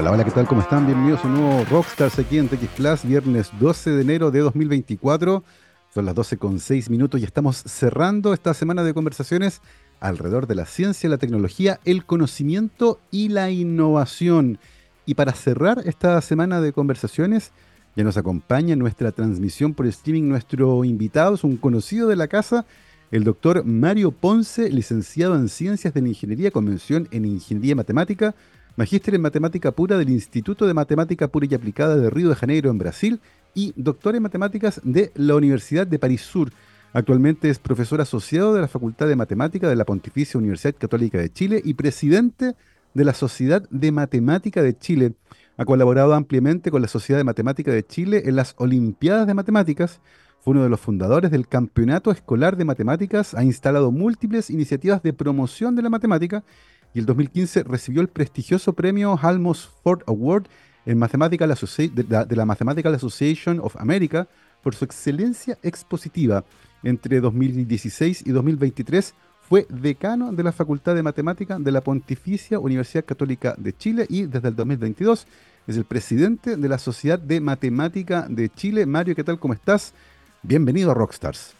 Hola, hola, ¿qué tal? ¿Cómo están? Bienvenidos a un nuevo Rockstars aquí en TX Plus, viernes 12 de enero de 2024. Son las 12 con 6 minutos y estamos cerrando esta semana de conversaciones alrededor de la ciencia, la tecnología, el conocimiento y la innovación. Y para cerrar esta semana de conversaciones, ya nos acompaña nuestra transmisión por streaming nuestro invitado, es un conocido de la casa, el doctor Mario Ponce, licenciado en Ciencias de la Ingeniería, convención en Ingeniería Matemática, magíster en Matemática Pura del Instituto de Matemática Pura y Aplicada de Río de Janeiro en Brasil y doctor en Matemáticas de la Universidad de París Sur. Actualmente es profesor asociado de la Facultad de Matemática de la Pontificia Universidad Católica de Chile y presidente de la Sociedad de Matemática de Chile. Ha colaborado ampliamente con la Sociedad de Matemática de Chile en las Olimpiadas de Matemáticas. Fue uno de los fundadores del Campeonato Escolar de Matemáticas. Ha instalado múltiples iniciativas de promoción de la matemática y el 2015 recibió el prestigioso premio Halmos Ford Award en de, la, de la Mathematical Association of America por su excelencia expositiva. Entre 2016 y 2023 fue decano de la Facultad de Matemática de la Pontificia Universidad Católica de Chile y desde el 2022 es el presidente de la Sociedad de Matemática de Chile. Mario, ¿qué tal? ¿Cómo estás? Bienvenido a Rockstars.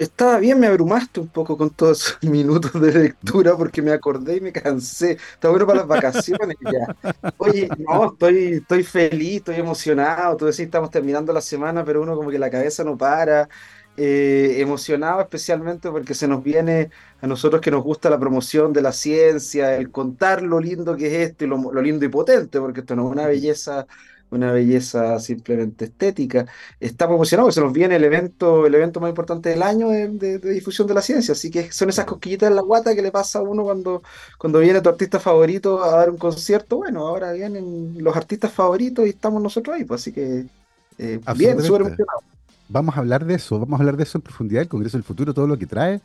Estaba bien, me abrumaste un poco con todos esos minutos de lectura porque me acordé y me cansé. Está bueno para las vacaciones ya. Oye, no, estoy, estoy feliz, estoy emocionado. Tú decís, estamos terminando la semana, pero uno como que la cabeza no para. Eh, emocionado especialmente porque se nos viene a nosotros que nos gusta la promoción de la ciencia, el contar lo lindo que es esto y lo, lo lindo y potente, porque esto no es una belleza una belleza simplemente estética. Está promocionado, que se nos viene el evento, el evento más importante del año de, difusión de la ciencia. Así que son esas cosquillitas en la guata que le pasa a uno cuando, cuando viene tu artista favorito a dar un concierto. Bueno, ahora vienen los artistas favoritos y estamos nosotros ahí, pues así que eh, bien, súper emocionado. Vamos a hablar de eso, vamos a hablar de eso en profundidad, el Congreso del Futuro, todo lo que trae,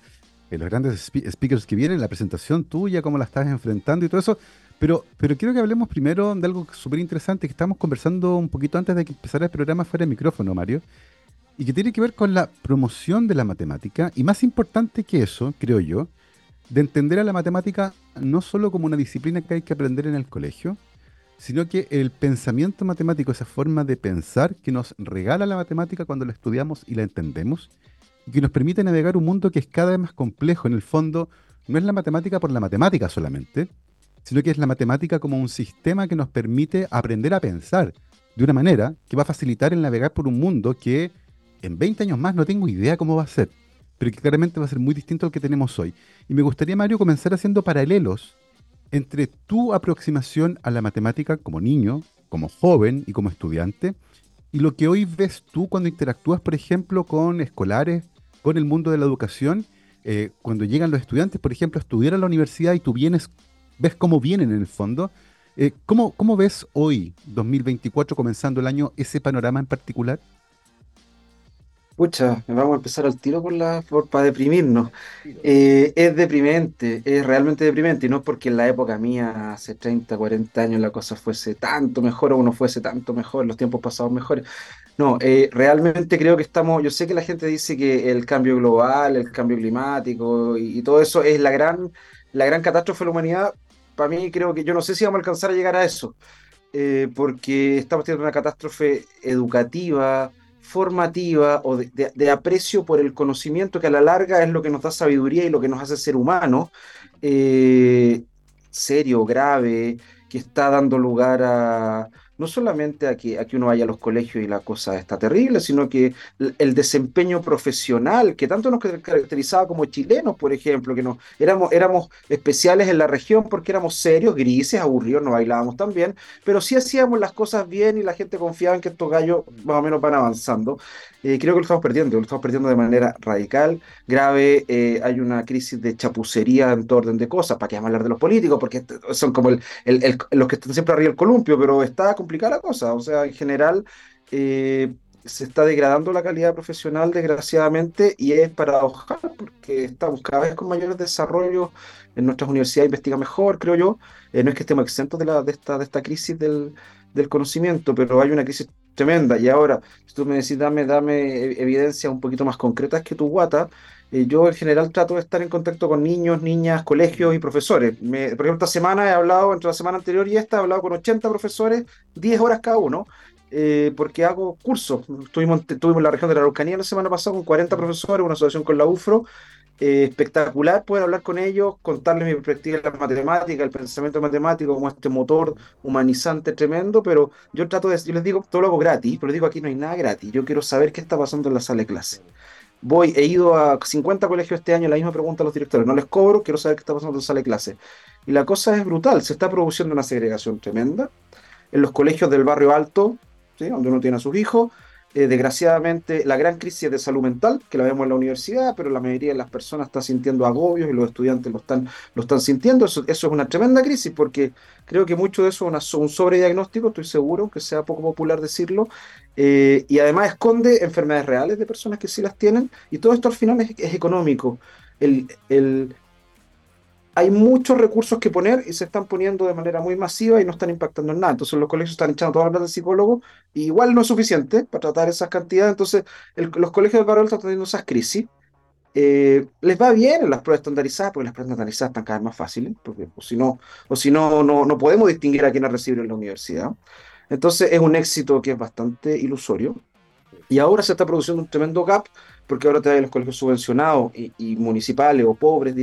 eh, los grandes speakers que vienen, la presentación tuya, cómo la estás enfrentando y todo eso. Pero, pero quiero que hablemos primero de algo súper interesante que estamos conversando un poquito antes de que empezara el programa fuera de micrófono, Mario, y que tiene que ver con la promoción de la matemática, y más importante que eso, creo yo, de entender a la matemática no solo como una disciplina que hay que aprender en el colegio, sino que el pensamiento matemático, esa forma de pensar que nos regala la matemática cuando la estudiamos y la entendemos, y que nos permite navegar un mundo que es cada vez más complejo. En el fondo, no es la matemática por la matemática solamente, sino que es la matemática como un sistema que nos permite aprender a pensar de una manera que va a facilitar el navegar por un mundo que en 20 años más no tengo idea cómo va a ser, pero que claramente va a ser muy distinto al que tenemos hoy. Y me gustaría, Mario, comenzar haciendo paralelos entre tu aproximación a la matemática como niño, como joven y como estudiante, y lo que hoy ves tú cuando interactúas, por ejemplo, con escolares, con el mundo de la educación, eh, cuando llegan los estudiantes, por ejemplo, a estudiar a la universidad y tú vienes ves cómo vienen en el fondo. Eh, ¿cómo, ¿Cómo ves hoy, 2024, comenzando el año, ese panorama en particular? Pucha, vamos a empezar al tiro por la, por, para deprimirnos. Eh, es deprimente, es realmente deprimente, y no es porque en la época mía, hace 30, 40 años, la cosa fuese tanto mejor o uno fuese tanto mejor, los tiempos pasados mejores. No, eh, realmente creo que estamos, yo sé que la gente dice que el cambio global, el cambio climático y, y todo eso es la gran, la gran catástrofe de la humanidad, para mí creo que yo no sé si vamos a alcanzar a llegar a eso, eh, porque estamos teniendo una catástrofe educativa, formativa o de, aprecio por el conocimiento que a la larga es lo que nos da sabiduría y lo que nos hace ser humanos, eh, serio, grave, que está dando lugar a, no solamente a que, a que uno vaya a los colegios y la cosa está terrible, sino que el desempeño profesional, que tanto nos caracterizaba como chilenos, por ejemplo, que no, éramos, éramos especiales en la región porque éramos serios, grises, aburridos, no bailábamos tan bien, pero sí hacíamos las cosas bien y la gente confiaba en que estos gallos más o menos van avanzando. Eh, creo que lo estamos perdiendo, lo estamos perdiendo de manera radical, grave, eh, hay una crisis de chapucería en todo orden de cosas, para que vamos a hablar de los políticos, porque son como el, los que están siempre arriba del columpio, pero está complicada la cosa, o sea, en general eh, se está degradando la calidad profesional, desgraciadamente, y es paradojal, porque estamos cada vez con mayores desarrollos en nuestras universidades, investiga mejor, creo yo, no es que estemos exentos de, de, esta, de esta crisis del del conocimiento, pero hay una crisis tremenda. Y ahora, si tú me decís, dame, dame evidencias un poquito más concretas que tu guata, eh, yo en general trato de estar en contacto con niños, niñas, colegios y profesores. por ejemplo, esta semana he hablado, entre la semana anterior y esta, he hablado con 80 profesores, 10 horas cada uno. Eh, porque hago cursos. Estuvimos en la región de la Araucanía la semana pasada con 40 profesores, una asociación con la UFRO, eh, espectacular poder hablar con ellos, contarles mi perspectiva de la matemática, el pensamiento matemático como este motor humanizante tremendo, pero yo trato de, yo les digo, todo lo hago gratis, pero les digo aquí no hay nada gratis, yo quiero saber qué está pasando en la sala de clase. Voy, he ido a 50 colegios este año, la misma pregunta a los directores, no les cobro, quiero saber qué está pasando en la sala de clase. Y la cosa es brutal, se está produciendo una segregación tremenda. En los colegios del barrio alto, ¿sí? donde uno tiene a sus hijos, eh, desgraciadamente, la gran crisis de salud mental, que la vemos en la universidad, pero la mayoría de las personas está sintiendo agobios y los estudiantes lo están, lo están sintiendo. Eso, es una tremenda crisis, porque creo que mucho de eso es un sobrediagnóstico, estoy seguro, que sea poco popular decirlo, eh, y además esconde enfermedades reales de personas que sí las tienen, y todo esto al final es, económico. El, hay muchos recursos que poner y se están poniendo de manera muy masiva y no están impactando en nada. Entonces los colegios están echando toda la plata de psicólogos y igual no es suficiente para tratar esas cantidades. Entonces los colegios de barrio están teniendo esas crisis. Eh, les va bien en las pruebas estandarizadas, porque las pruebas estandarizadas están cada vez más fáciles, porque o si no, o si no, no, no podemos distinguir a quién recibir en la universidad. Entonces es un éxito que es bastante ilusorio. Y ahora se está produciendo un tremendo gap porque ahora hay los colegios subvencionados y, municipales o pobres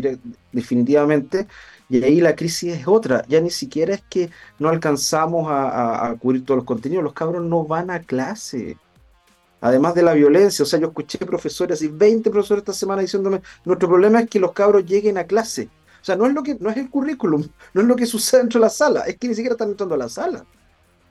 definitivamente, y ahí la crisis es otra, ya ni siquiera es que no alcanzamos a, cubrir todos los contenidos, los cabros no van a clase. Además de la violencia, o sea, yo escuché profesores y 20 profesores esta semana diciéndome, nuestro problema es que los cabros lleguen a clase. O sea, no es lo que no es el currículum, no es lo que sucede dentro de la sala, es que ni siquiera están entrando a la sala.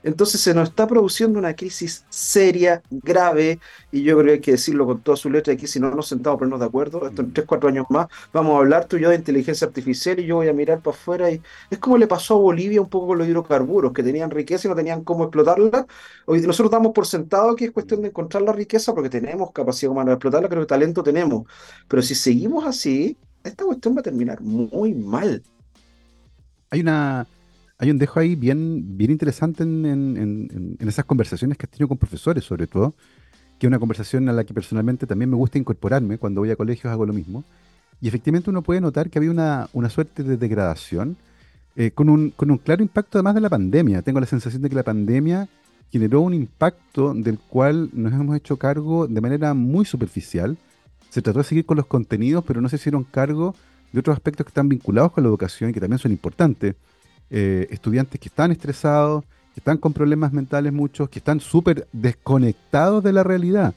Entonces se nos está produciendo una crisis seria, grave, y yo creo que hay que decirlo con toda su letra aquí, si no nos sentamos a ponernos de acuerdo, esto en 3, 4 años más, vamos a hablar tú y yo de inteligencia artificial y yo voy a mirar para afuera y es como le pasó a Bolivia un poco con los hidrocarburos, que tenían riqueza y no tenían cómo explotarla. Hoy nosotros damos por sentado que es cuestión de encontrar la riqueza porque tenemos capacidad humana de explotarla, creo que talento tenemos, pero si seguimos así, esta cuestión va a terminar muy mal. Hay una hay un dejo ahí bien, bien interesante en, esas conversaciones que has tenido con profesores, sobre todo, que es una conversación a la que personalmente también me gusta incorporarme. Cuando voy a colegios hago lo mismo. Y efectivamente uno puede notar que había una, suerte de degradación eh, con, un, con un claro impacto además de la pandemia. Tengo la sensación de que la pandemia generó un impacto del cual nos hemos hecho cargo de manera muy superficial. Se trató de seguir con los contenidos, pero no se hicieron cargo de otros aspectos que están vinculados con la educación y que también son importantes. Eh, estudiantes que están estresados, que están con problemas mentales muchos, que están súper desconectados de la realidad,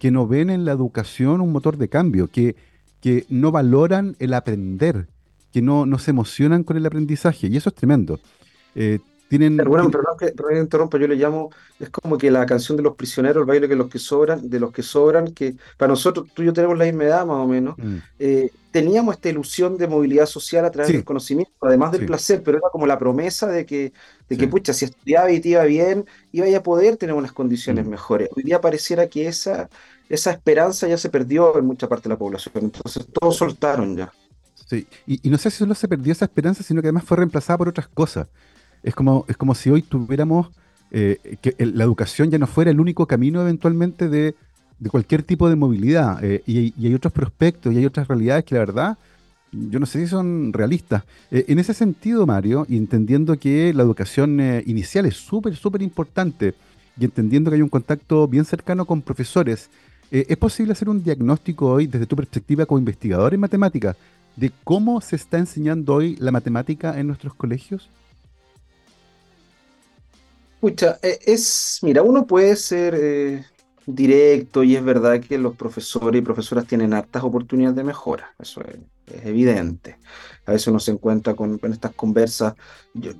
que no ven en la educación un motor de cambio, que, que no valoran el aprender, que no, no se emocionan con el aprendizaje, y eso es tremendo. Eh, tienen, perdón, que interrumpa, yo le llamo, es como que la canción de los prisioneros, el baile que los que sobran, de los que sobran, que para nosotros, tú y yo tenemos la misma edad más o menos, mm. eh, teníamos esta ilusión de movilidad social a través del conocimiento, además del placer, pero era como la promesa de que, de que pucha, si estudiaba y te iba bien, iba a poder tener unas condiciones mm. mejores. Hoy día pareciera que esa, esa esperanza ya se perdió en mucha parte de la población, entonces todos soltaron ya. Sí, y, y no sé si solo se perdió esa esperanza, sino que además fue reemplazada por otras cosas. Es como, es como si hoy tuviéramos eh, que la educación ya no fuera el único camino eventualmente de, cualquier tipo de movilidad. Eh, y, hay otros prospectos y hay otras realidades que la verdad yo no sé si son realistas. Eh, en ese sentido, Mario, y entendiendo que la educación inicial es súper, súper importante y entendiendo que hay un contacto bien cercano con profesores, ¿es posible hacer un diagnóstico hoy desde tu perspectiva como investigador en matemáticas de cómo se está enseñando hoy la matemática en nuestros colegios? Escucha, e, es, mira, uno puede ser eh, directo y es verdad que los profesores y profesoras tienen hartas oportunidades de mejora, eso es, evidente. A veces uno se encuentra con, estas conversas.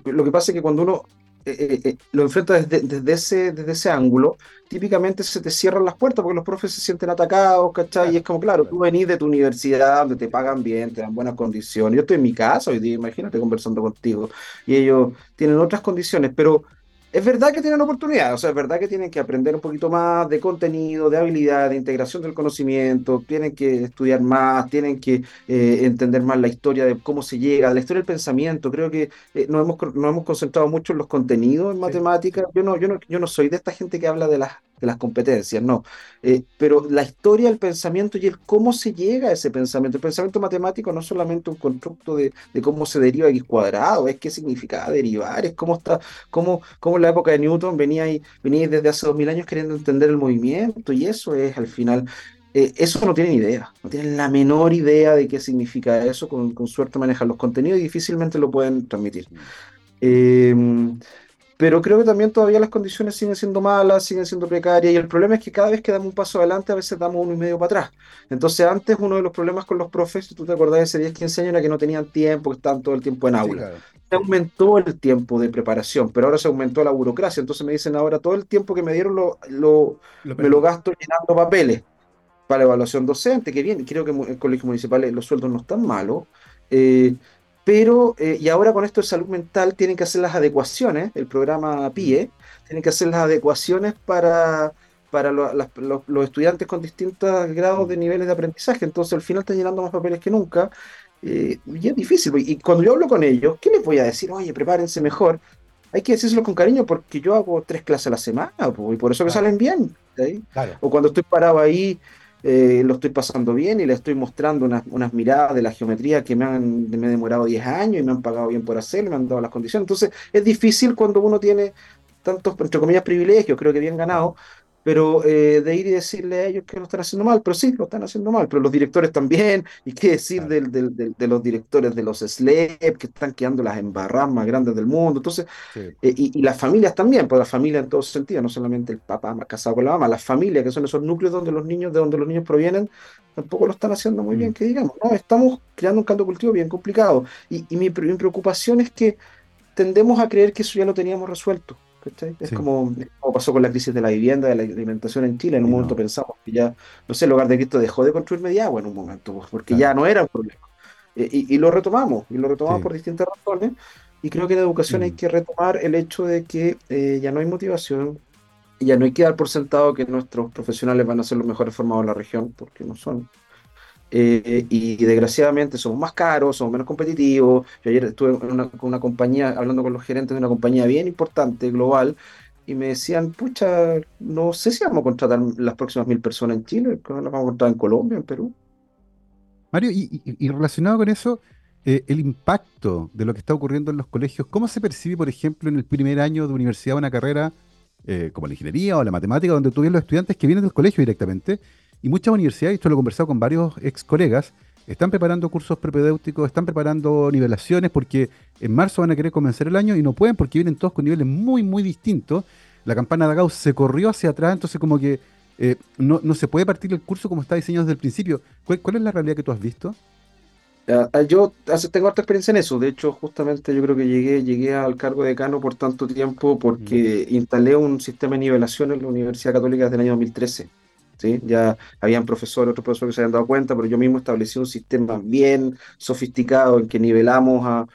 lo que pasa es que cuando uno eh, eh, lo enfrenta desde, ese, desde ángulo, típicamente se te cierran las puertas porque los profes se sienten atacados, ¿cachai? Y es como, claro, tú venís de tu universidad donde te pagan bien, te dan buenas condiciones. Yo estoy en mi casa hoy día, imagínate conversando contigo, y ellos tienen otras condiciones, pero es verdad que tienen oportunidades, o sea, es verdad que tienen que aprender un poquito más de contenido, de habilidad, de integración del conocimiento, tienen que estudiar más, tienen que eh, entender más la historia de cómo se llega, la historia del pensamiento. Creo que eh, nos, hemos, nos hemos concentrado mucho en los contenidos en matemáticas. Yo no, yo, no, yo no soy de esta gente que habla de las de las competencias, no. Eh, pero la historia del pensamiento y el cómo se llega a ese pensamiento. El pensamiento matemático no es solamente un constructo de, cómo se deriva X cuadrado, es qué significa derivar, es cómo está, cómo, cómo en la época de Newton venía, y, venía desde hace dos mil años queriendo entender el movimiento, y eso es al final. Eh, eso no tienen idea, no tienen la menor idea de qué significa eso, con, con suerte manejan los contenidos y difícilmente lo pueden transmitir. Eh, pero creo que también todavía las condiciones siguen siendo malas, siguen siendo precarias, y el problema es que cada vez que damos un paso adelante, a veces damos uno y medio para atrás. Entonces, antes uno de los problemas con los profes, tú te acordás de ese 10, 15 años, era que no tenían tiempo, que estaban todo el tiempo en aula. Se aumentó el tiempo de preparación, pero ahora se aumentó la burocracia. Entonces me dicen ahora, todo el tiempo que me dieron lo, lo, me lo gasto llenando papeles para evaluación docente, que bien, creo que en colegios municipales los sueldos no están malos. Eh, pero, eh, y ahora con esto de salud mental tienen que hacer las adecuaciones, el programa PIE, tienen que hacer las adecuaciones para, para los, estudiantes con distintos grados de niveles de aprendizaje. Entonces, al final están llenando más papeles que nunca. Eh, y es difícil. Y cuando yo hablo con ellos, ¿qué les voy a decir? Oye, prepárense mejor. Hay que decírselo con cariño porque yo hago tres clases a la semana y por eso que salen bien. O cuando estoy parado ahí eh, lo estoy pasando bien y le estoy mostrando unas, unas miradas de la geometría que me han me he demorado 10 años y me han pagado bien por hacerlo, me han dado las condiciones. Entonces es difícil cuando uno tiene tantos, entre comillas, privilegios, creo que bien ganado, pero eh, de ir y decirle a ellos que lo están haciendo mal, pero sí, lo están haciendo mal, pero los directores también, y qué decir del, de los directores de los SLEP, que están quedando las embarradas más grandes del mundo, entonces, eh, y, las familias también, pues las familias en todos sentidos, no solamente el papá casado con la mamá, las familias, que son esos núcleos donde los niños, de donde los niños provienen, tampoco lo están haciendo muy bien, mm. que digamos, no, estamos creando un caldo cultivo bien complicado, y, mi, mi preocupación es que tendemos a creer que eso ya lo teníamos resuelto. Es como, pasó con la crisis de la vivienda, de la alimentación en Chile. En un momento pensamos que ya, no sé, el hogar de Cristo dejó de construir media agua en un momento, pues, porque ya no era un problema. Eh, y, lo retomamos, y lo retomamos por distintas razones. Y creo que en educación hay mm. que retomar el hecho de que eh, ya no hay motivación, ya no hay que dar por sentado que nuestros profesionales van a ser los mejores formados de la región, porque no son. Eh, y desgraciadamente somos más caros, somos menos competitivos. Yo ayer estuve con una, compañía, hablando con los gerentes de una compañía bien importante, global, y me decían, pucha, no sé si vamos a contratar las próximas mil personas en Chile, las vamos a contratar en Colombia, en Perú. Mario, y, relacionado con eso, eh, el impacto de lo que está ocurriendo en los colegios, ¿cómo se percibe, por ejemplo, en el primer año de universidad una carrera eh, como la ingeniería o la matemática, donde tú los estudiantes que vienen del colegio directamente? Y muchas universidades, esto lo he conversado con varios ex colegas, están preparando cursos prepedéuticos, están preparando nivelaciones porque en marzo van a querer comenzar el año y no pueden porque vienen todos con niveles muy, muy distintos. La campana de Gauss se corrió hacia atrás, entonces como que eh, no, se puede partir el curso como está diseñado desde el principio. ¿Cuál, es la realidad que tú has visto? Ah, yo tengo harta experiencia en eso. De hecho, justamente yo creo que llegué, llegué al cargo de decano por tanto tiempo porque instalé un sistema de nivelación en la Universidad Católica desde el año 2013. ¿Sí? Ya habían profesores, otros profesores que se habían dado cuenta, pero yo mismo establecí un sistema bien sofisticado en que nivelamos a,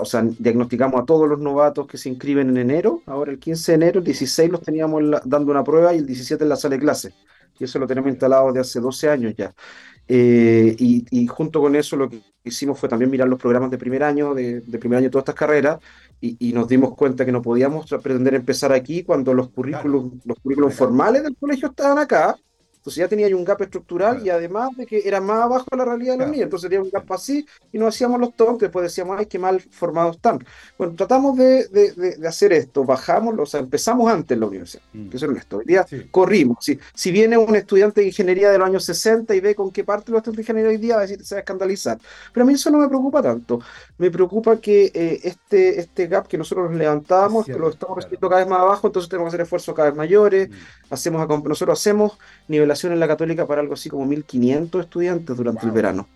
o sea, diagnosticamos a todos los novatos que se inscriben en enero, ahora el 15 de enero, el 16 los teníamos dando una prueba y el 17 en la sala de clase. Y eso lo tenemos instalado desde hace 12 años ya. Eh, y, junto con eso lo que hicimos fue también mirar los programas de primer año, de, primer año de todas estas carreras, y, nos dimos cuenta que no podíamos pretender empezar aquí cuando los currículos, los currículos formales del colegio estaban acá, entonces ya tenía un gap estructural y además de que era más abajo la realidad de los niños. Entonces tenía un gap así y nos hacíamos los tontos. Después decíamos, ay, qué mal formados están. Bueno, tratamos de, de, hacer esto. Bajamos, o sea, empezamos antes en la universidad. Mm. Que es honesto. Hoy día corrimos. Si, si viene un estudiante de ingeniería de los años 60 y ve con qué parte de los estudiantes de ingeniería hoy día, va a decir, se va a escandalizar. Pero a mí eso no me preocupa tanto. Me preocupa que eh, este, este gap que nosotros levantamos, que lo estamos recibiendo cada vez más abajo, entonces tenemos que hacer esfuerzos cada vez mayores. Mm. Hacemos, nosotros hacemos nivel en la católica para algo así como 1.500 estudiantes durante el verano.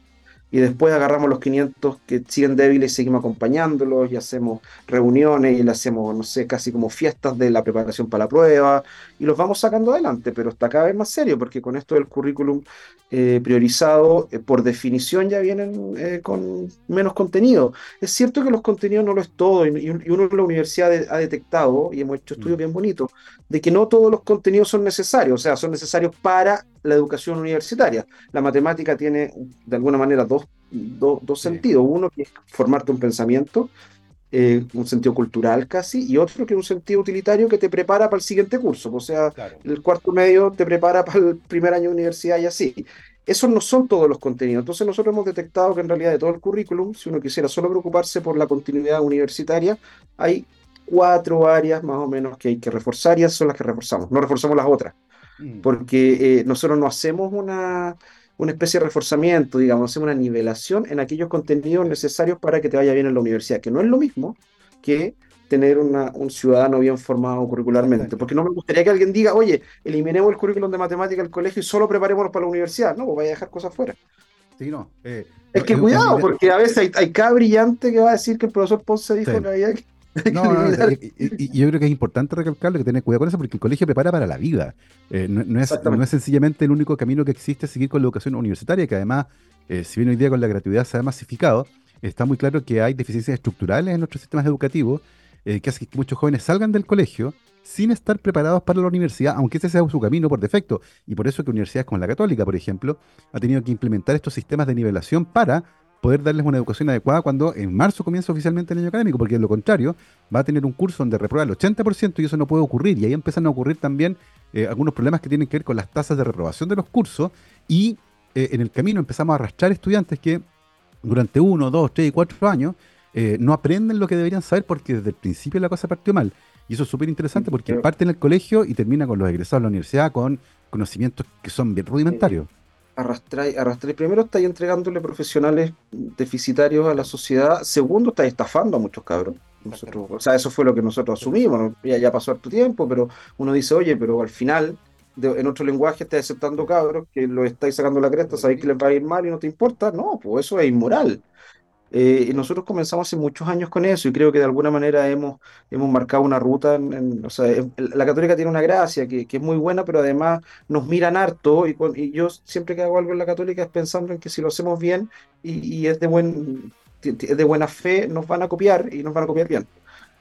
Y después agarramos los 500 que siguen débiles y seguimos acompañándolos y hacemos reuniones y le hacemos, no sé, casi como fiestas de la preparación para la prueba y los vamos sacando adelante, pero está cada vez más serio porque con esto del currículum eh, priorizado, eh, por definición ya vienen eh, con menos contenido. Es cierto que los contenidos no lo es todo y, uno en la universidad ha detectado, y hemos hecho estudios mm. bien bonitos, de que no todos los contenidos son necesarios, o sea, son necesarios para la educación universitaria. La matemática tiene de alguna manera dos dos sentidos. Uno que es formarte un pensamiento, eh, un sentido cultural casi, y otro que es un sentido utilitario que te prepara para el siguiente curso. O sea, el cuarto medio te prepara para el primer año de universidad y así. Esos no son todos los contenidos. Entonces nosotros hemos detectado que en realidad de todo el currículum, si uno quisiera solo preocuparse por la continuidad universitaria, hay cuatro áreas más o menos que hay que reforzar y esas son las que reforzamos. No reforzamos las otras. Porque eh, nosotros no hacemos una una especie de reforzamiento, digamos, hacemos una nivelación en aquellos contenidos necesarios para que te vaya bien en la universidad, que no es lo mismo que tener un ciudadano bien formado curricularmente, porque no me gustaría que alguien diga, oye, eliminemos el currículum de matemática del colegio y solo preparémonos para la universidad, no, pues vaya a dejar cosas fuera. Sí, no. Eh, es que cuidado, porque a veces hay, hay, cada brillante que va a decir que el profesor Ponce dijo que había que no, no, y, yo creo que es importante recalcarlo, que tener cuidado con eso, porque el colegio prepara para la vida. Eh, no, es, no, es, sencillamente el único camino que existe seguir con la educación universitaria, que además, eh, si bien hoy día con la gratuidad se ha masificado, está muy claro que hay deficiencias estructurales en nuestros sistemas educativos eh, que hacen que muchos jóvenes salgan del colegio sin estar preparados para la universidad, aunque ese sea su camino por defecto. Y por eso que universidades como la Católica, por ejemplo, ha tenido que implementar estos sistemas de nivelación para poder darles una educación adecuada cuando en marzo comienza oficialmente el año académico, porque de lo contrario va a tener un curso donde reprueba el 80% y eso no puede ocurrir. Y ahí empiezan a ocurrir también eh, algunos problemas que tienen que ver con las tasas de reprobación de los cursos y eh, en el camino empezamos a arrastrar estudiantes que durante uno, dos, tres y cuatro años eh, no aprenden lo que deberían saber porque desde el principio la cosa partió mal. Y eso es súper interesante porque parte en el colegio y termina con los egresados de la universidad con conocimientos que son bien rudimentarios arrastráis, arrastráis, primero estáis entregándole profesionales deficitarios a la sociedad, segundo estáis estafando a muchos cabros. Nosotros, o sea, eso fue lo que nosotros asumimos, ya, ya pasó tu tiempo, pero uno dice, oye, pero al final, en otro lenguaje estáis aceptando cabros que lo estáis sacando la cresta, sabéis que les va a ir mal y no te importa, no, pues eso es inmoral. Eh, y nosotros comenzamos hace muchos años con eso y creo que de alguna manera hemos, hemos marcado una ruta. En, o sea, la católica tiene una gracia que, que, es muy buena, pero además nos miran harto y, y, yo siempre que hago algo en la católica es pensando en que si lo hacemos bien y, y es, de buen, es de buena fe, nos van a copiar y nos van a copiar bien.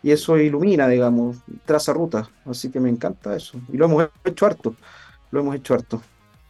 Y eso ilumina, digamos, traza ruta. Así que me encanta eso. Y lo hemos hecho harto. Lo hemos hecho harto.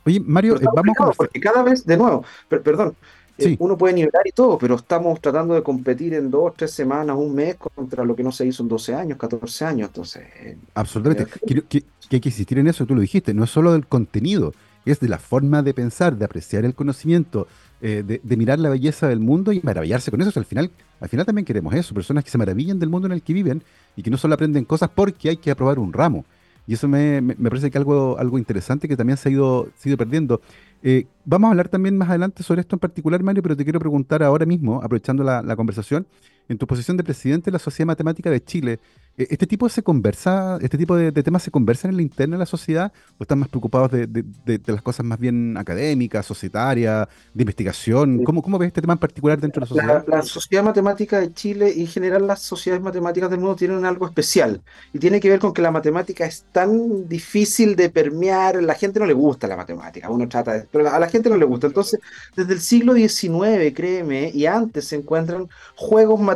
Oye, Mario, eh, vamos a... Porque cada vez, de nuevo, perdón, eh, uno puede nivelar y todo, pero estamos tratando de competir en dos, tres semanas, un mes contra lo que no se hizo en 12 años, 14 años. Entonces, eh, Absolutamente. Que, que, hay que insistir en eso, tú lo dijiste, no es solo del contenido, es de la forma de pensar, de apreciar el conocimiento, eh, de, mirar la belleza del mundo y maravillarse con eso. al final, al final también queremos eso, personas que se maravillan del mundo en el que viven y que no solo aprenden cosas porque hay que aprobar un ramo. Y eso me, me, parece que algo, algo interesante que también se ha ido, se ha ido perdiendo. Eh, vamos a hablar también más adelante sobre esto en particular, Mario, pero te quiero preguntar ahora mismo, aprovechando la, conversación, en tu posición de presidente de la Sociedad Matemática de Chile, eh, ¿este tipo se conversa, este tipo de, temas se conversan en la interna de la sociedad o están más preocupados de, las cosas más bien académicas, societarias, de investigación? ¿Cómo, ¿Cómo, ves este tema en particular dentro de la sociedad? La, Sociedad Matemática de Chile y en general las sociedades matemáticas del mundo tienen algo especial y tiene que ver con que la matemática es tan difícil de permear, la gente no le gusta la matemática, uno trata de pero a la gente no le gusta. Entonces, desde el siglo XIX, créeme, y antes se encuentran juegos matemáticos,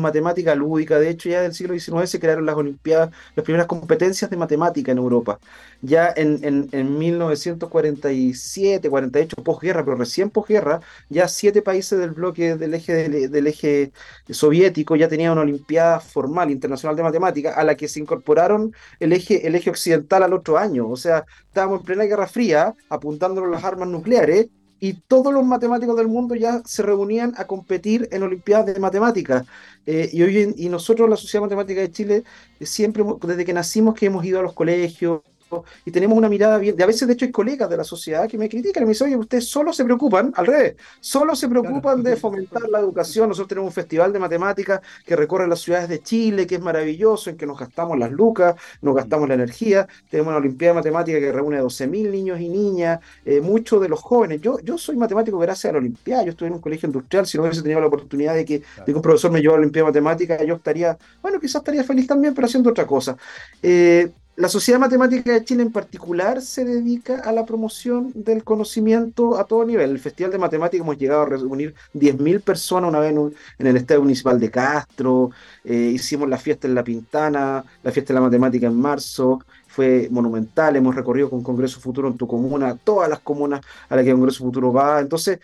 matemática lúdica. De hecho, ya del siglo XIX se crearon las Olimpiadas, las primeras competencias de matemática en Europa. Ya en, en, en 1947, 48, posguerra, pero recién posguerra, ya siete países del bloque del eje, del, eje soviético ya tenían una Olimpiada formal internacional de matemática a la que se incorporaron el eje, el eje occidental al otro año. O sea, estábamos en plena Guerra Fría apuntándonos las armas nucleares y todos los matemáticos del mundo ya se reunían a competir en Olimpiadas de Matemáticas. Eh, y, hoy, y nosotros, la Sociedad Matemática de Chile, siempre, desde que nacimos, que hemos ido a los colegios, y tenemos una mirada bien, y a veces de hecho hay colegas de la sociedad que me critican y me dicen, oye, ustedes solo se preocupan, al revés, solo se preocupan de fomentar la educación. Nosotros tenemos un festival de matemáticas que recorre las ciudades de Chile, que es maravilloso, en que nos gastamos las lucas, nos gastamos la energía, tenemos una Olimpiada de Matemática que reúne a 12.000 niños y niñas, eh, muchos de los jóvenes. Yo, yo soy matemático gracias a la Olimpiada, yo estuve en un colegio industrial, si no hubiese tenido la oportunidad de que, de que un profesor me llevara a la Olimpiada de Matemática, yo estaría, bueno, quizás estaría feliz también, pero haciendo otra cosa. Eh, la Sociedad Matemática de Chile en particular se dedica a la promoción del conocimiento a todo nivel. El Festival de Matemáticas hemos llegado a reunir 10.000 personas una vez en, el Estadio Municipal de Castro, eh, hicimos la fiesta en La Pintana, la fiesta de la matemática en marzo, fue monumental, hemos recorrido con Congreso Futuro en tu comuna, todas las comunas a las que Congreso Futuro va. Entonces,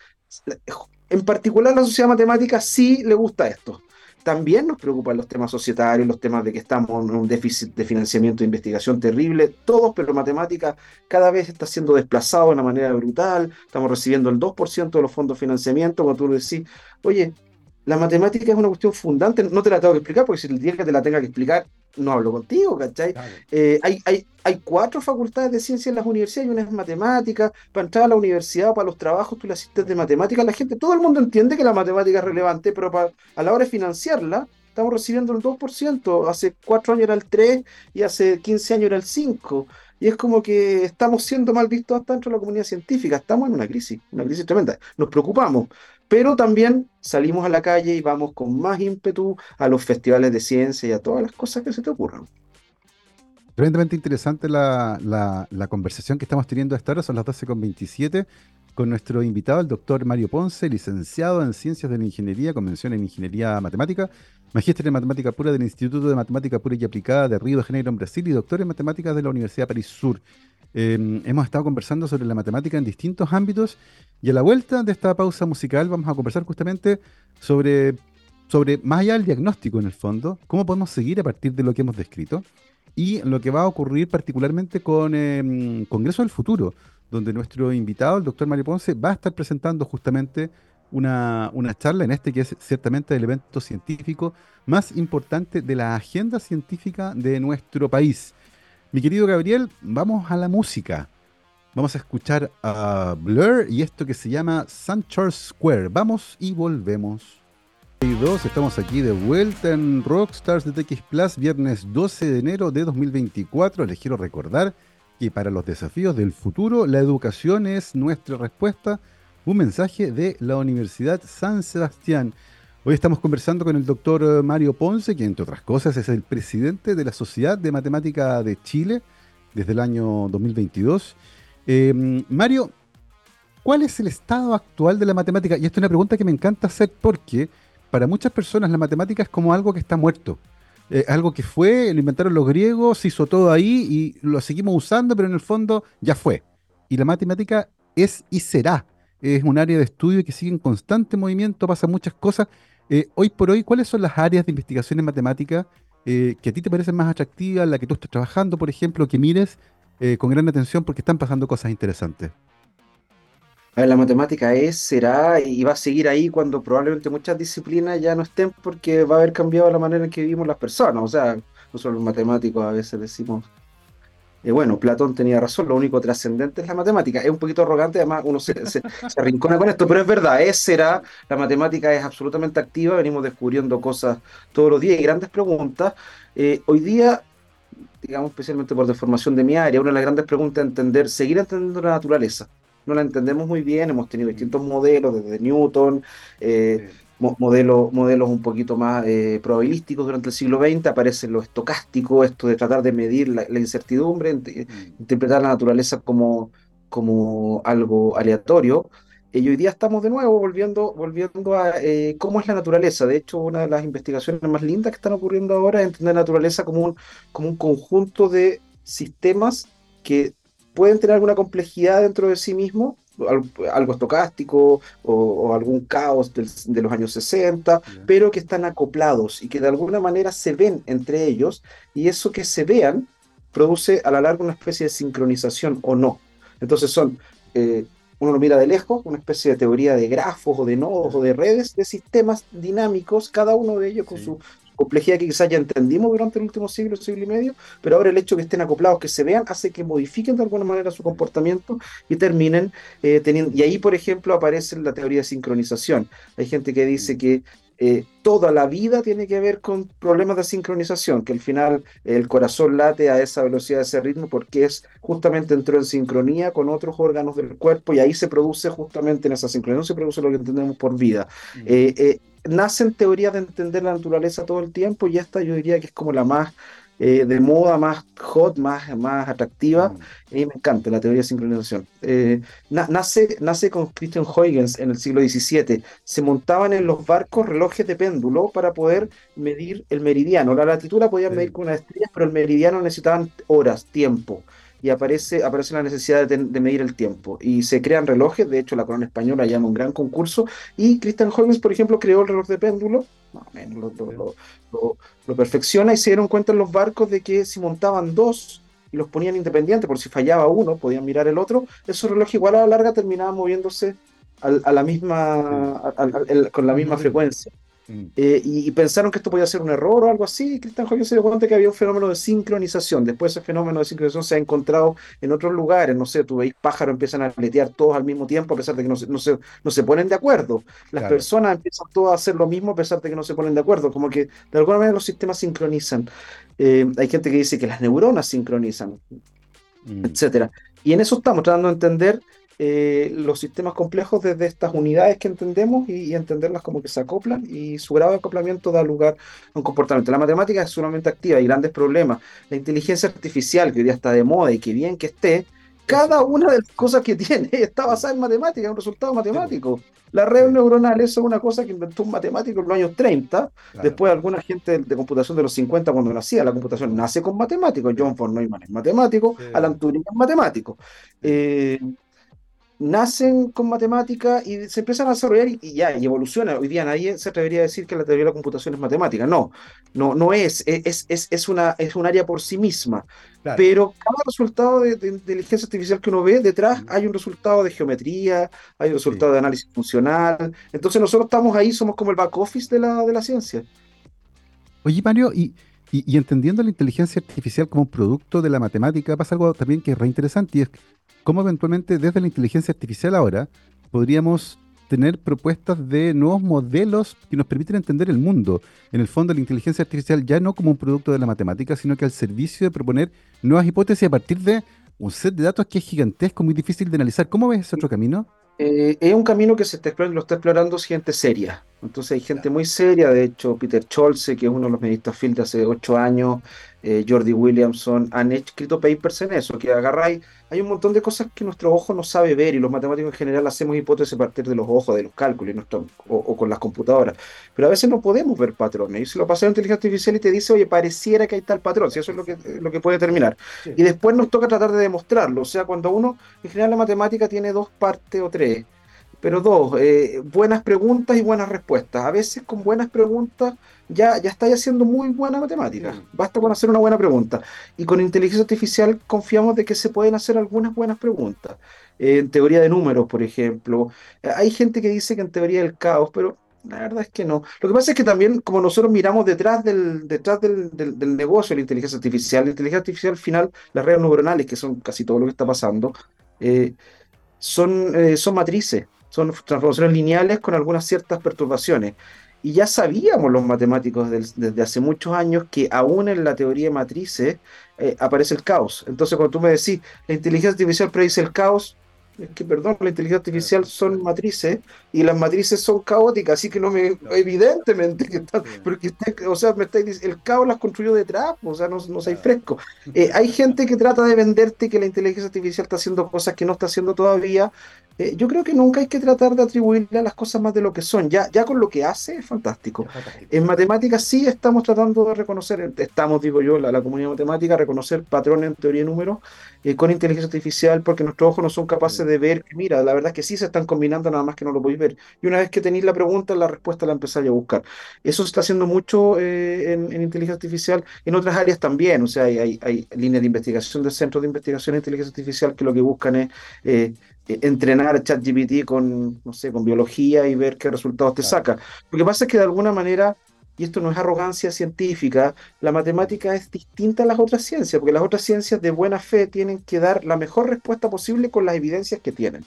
en particular la Sociedad Matemática sí le gusta esto también nos preocupan los temas societarios, los temas de que estamos en un déficit de financiamiento de investigación terrible, todos, pero matemática cada vez está siendo desplazado de una manera brutal, estamos recibiendo el 2% de los fondos de financiamiento, cuando tú decís, oye, la matemática es una cuestión fundante, no te la tengo que explicar, porque si el día que te la tenga que explicar, no hablo contigo, ¿cachai? Eh, hay, hay, hay cuatro facultades de ciencia en las universidades y una es matemática. Para entrar a la universidad o para los trabajos, tú le asistes de matemática. La gente, todo el mundo entiende que la matemática es relevante, pero para, a la hora de financiarla, estamos recibiendo el 2%. Hace cuatro años era el 3% y hace 15 años era el 5%. Y es como que estamos siendo mal vistos hasta dentro de la comunidad científica. Estamos en una crisis, una crisis tremenda. Nos preocupamos, pero también salimos a la calle y vamos con más ímpetu a los festivales de ciencia y a todas las cosas que se te ocurran. Tremendamente interesante la, conversación que estamos teniendo esta hora, son las 12.27, con nuestro invitado, el doctor Mario Ponce, licenciado en Ciencias de la Ingeniería, convención en Ingeniería Matemática, magíster en Matemática Pura del Instituto de Matemática Pura y Aplicada de Río de Janeiro en Brasil y doctor en Matemáticas de la Universidad de París Sur. Em, hemos estado conversando sobre la matemática en distintos ámbitos y a la vuelta de esta pausa musical vamos a conversar justamente sobre, sobre más allá del diagnóstico en el fondo, cómo podemos seguir a partir de lo que hemos descrito y lo que va a ocurrir particularmente con eh, Congreso del Futuro, donde nuestro invitado, el doctor Mario Ponce, va a estar presentando justamente una, una, charla en este que es ciertamente el evento científico más importante de la agenda científica de nuestro país. Mi querido Gabriel, vamos a la música. Vamos a escuchar a Blur y esto que se llama St. Charles Square. Vamos y volvemos. Estamos aquí de vuelta en Rockstars de TX Plus, viernes 12 de enero de 2024. Les quiero recordar que para los desafíos del futuro, la educación es nuestra respuesta. Un mensaje de la Universidad San Sebastián. Hoy estamos conversando con el doctor eh, Mario Ponce, que entre otras cosas es el presidente de la Sociedad de Matemática de Chile desde el año 2022. Em, Mario, ¿cuál es el estado actual de la matemática? Y esta es una pregunta que me encanta hacer porque para muchas personas la matemática es como algo que está muerto. Eh, algo que fue, lo inventaron los griegos, se hizo todo ahí y lo seguimos usando, pero en el fondo ya fue. Y la matemática es y será. Es un área de estudio que sigue en constante movimiento, pasa muchas cosas eh, hoy por hoy, ¿cuáles son las áreas de investigación en matemática eh, que a ti te parecen más atractivas, la que tú estás trabajando, por ejemplo, que mires eh, con gran atención porque están pasando cosas interesantes? La matemática es, será y va a seguir ahí cuando probablemente muchas disciplinas ya no estén porque va a haber cambiado la manera en que vivimos las personas. O sea, nosotros los matemáticos a veces decimos eh, bueno, Platón tenía razón, lo único trascendente es la matemática. Es un poquito arrogante, además uno se, se, arrincona con esto, pero es verdad, es será, la matemática es absolutamente activa, venimos descubriendo cosas todos los días y grandes preguntas. Eh, hoy día, digamos especialmente por deformación de mi área, una de las grandes preguntas es entender, seguir entendiendo la naturaleza. No la entendemos muy bien, hemos tenido distintos modelos, desde Newton, eh, modelos, modelos un poquito más eh, probabilísticos durante el siglo XX, aparece lo estocástico, esto de tratar de medir la, incertidumbre, mm. interpretar la naturaleza como, como algo aleatorio. Y hoy día estamos de nuevo volviendo, volviendo a eh, cómo es la naturaleza. De hecho, una de las investigaciones más lindas que están ocurriendo ahora es entender la naturaleza como un, como un conjunto de sistemas que pueden tener alguna complejidad dentro de sí mismos, algo estocástico o, algún caos de los años 60, pero que están acoplados y que de alguna manera se ven entre ellos y eso que se vean produce a la larga una especie de sincronización o no. Entonces son, eh, uno lo mira de lejos, una especie de teoría de grafos o de nodos o de redes de sistemas dinámicos, cada uno de ellos con su complejidad que quizás ya entendimos durante el último siglo, siglo y medio, pero ahora el hecho de que estén acoplados, que se vean, hace que modifiquen de alguna manera su comportamiento y terminen eh, teniendo... Y ahí, por ejemplo, aparece la teoría de sincronización. Hay gente que dice mm. que eh, toda la vida tiene que ver con problemas de sincronización, que al final el corazón late a esa velocidad, a ese ritmo, porque es justamente entró en sincronía con otros órganos del cuerpo y ahí se produce justamente en esa sincronización, se produce lo que entendemos por vida. Mm. Eh, eh, nacen teorías de entender la naturaleza todo el tiempo y esta yo diría que es como la más eh, de moda, más hot, más, más atractiva. Mm. Y me encanta la teoría de sincronización. Eh, nace, nace con Christian Huygens en el siglo XVII. Se montaban en los barcos relojes de péndulo para poder medir el meridiano. La latitud la podían medir con una estrella, pero el meridiano necesitaban horas, tiempo y aparece, aparece la necesidad de, medir el tiempo. Y se crean relojes, de hecho la corona española llama un gran concurso, y Christian Huygens, por ejemplo, creó el reloj de péndulo, lo, perfecciona y se dieron cuenta en los barcos de que si montaban dos y los ponían independientes, por si fallaba uno, podían mirar el otro, esos relojes igual a la larga terminaban moviéndose a la misma, con la misma frecuencia. Mm. Eh, y, pensaron que esto podía ser un error o algo así, y Christian Huygens se dio cuenta que había un fenómeno de sincronización. Después ese fenómeno de sincronización se ha encontrado en otros lugares, no sé, tú veis pájaros empiezan a aletear todos al mismo tiempo a pesar de que no se, no se, no se ponen de acuerdo. Las personas empiezan todas a hacer lo mismo a pesar de que no se ponen de acuerdo, como que de alguna manera los sistemas sincronizan. Eh, hay gente que dice que las neuronas sincronizan, mm. etcétera. Y en eso estamos tratando de entender eh, los sistemas complejos desde estas unidades que entendemos y, entenderlas como que se acoplan y su grado de acoplamiento da lugar a un comportamiento. La matemática es sumamente activa, hay grandes problemas. La inteligencia artificial, que hoy día está de moda y que bien que esté, cada una de las cosas que tiene está basada en matemática, es un resultado matemático. Las redes neuronales son una cosa que inventó un matemático en los años 30, después alguna gente de, computación de los 50 cuando nacía, la computación nace con matemáticos, John von Neumann es matemático, Alan Turing es matemático. Eh, nacen con matemática y se empiezan a desarrollar y, ya, y evoluciona. Hoy día nadie se atrevería a decir que la teoría de la computación es matemática. No, no, no es, es, es, es una, es un área por sí misma. Pero cada resultado de, inteligencia artificial que uno ve, detrás hay un resultado de geometría, hay un resultado de análisis funcional. Entonces nosotros estamos ahí, somos como el back office de la, de la ciencia. Oye, Mario, y, y, entendiendo la inteligencia artificial como un producto de la matemática, pasa algo también que es reinteresante y es cómo eventualmente desde la inteligencia artificial ahora podríamos tener propuestas de nuevos modelos que nos permiten entender el mundo. En el fondo, la inteligencia artificial ya no como un producto de la matemática, sino que al servicio de proponer nuevas hipótesis a partir de un set de datos que es gigantesco, muy difícil de analizar. ¿Cómo ves ese otro camino? Eh, es un camino que se está lo está explorando gente seria. Entonces hay gente muy seria, de hecho Peter Scholze, que es uno de los ministros Field de hace ocho años, eh, Jordi Williamson, han escrito papers en eso, que agarráis, hay un montón de cosas que nuestro ojo no sabe ver y los matemáticos en general hacemos hipótesis a partir de los ojos, de los cálculos o, con las computadoras, pero a veces no podemos ver patrones y si lo pasa a la inteligencia artificial y te dice, oye, pareciera que hay tal patrón, si eso es lo que, lo que puede terminar. Y después nos toca tratar de demostrarlo, o sea, cuando uno, en general la matemática tiene dos partes o tres, pero dos, eh, buenas preguntas y buenas respuestas. A veces con buenas preguntas ya, ya estáis haciendo muy buena matemática. Basta con hacer una buena pregunta. Y con inteligencia artificial confiamos de que se pueden hacer algunas buenas preguntas. en teoría de números, por ejemplo. Hay gente que dice que en teoría del caos, pero la verdad es que no. Lo que pasa es que también, como nosotros miramos detrás del, detrás del, del, negocio de la inteligencia artificial, la inteligencia artificial al final, las redes neuronales, que son casi todo lo que está pasando, eh, son, eh, son matrices son transformaciones lineales con algunas ciertas perturbaciones. Y ya sabíamos los matemáticos desde hace muchos años que aún en la teoría de matrices eh, aparece el caos. Entonces cuando tú me decís, la inteligencia artificial predice el caos, es que, perdón, la inteligencia artificial son matrices y las matrices son caóticas, así que no me, evidentemente que están, porque o sea, me el caos las construyó detrás, o sea, no, no hay fresco. Eh, hay gente que trata de venderte que la inteligencia artificial está haciendo cosas que no está haciendo todavía, eh, yo creo que nunca hay que tratar de atribuirle a las cosas más de lo que son. Ya, ya con lo que hace es fantástico. En matemáticas sí estamos tratando de reconocer, estamos, digo yo, la, la comunidad matemática, reconocer patrones en teoría y números eh, con inteligencia artificial porque nuestros ojos no son capaces de ver. Mira, la verdad es que sí se están combinando, nada más que no lo podéis ver. Y una vez que tenéis la pregunta, la respuesta la empezáis a buscar. Eso se está haciendo mucho eh, en, inteligencia artificial, en otras áreas también. O sea, hay, hay, hay líneas de investigación del Centro de Investigación de Inteligencia Artificial que lo que buscan es eh, entrenar ChatGPT con, no sé, con biología y ver qué resultados te saca. Lo que pasa es que de alguna manera y esto no es arrogancia científica, la matemática es distinta a las otras ciencias, porque las otras ciencias de buena fe tienen que dar la mejor respuesta posible con las evidencias que tienen.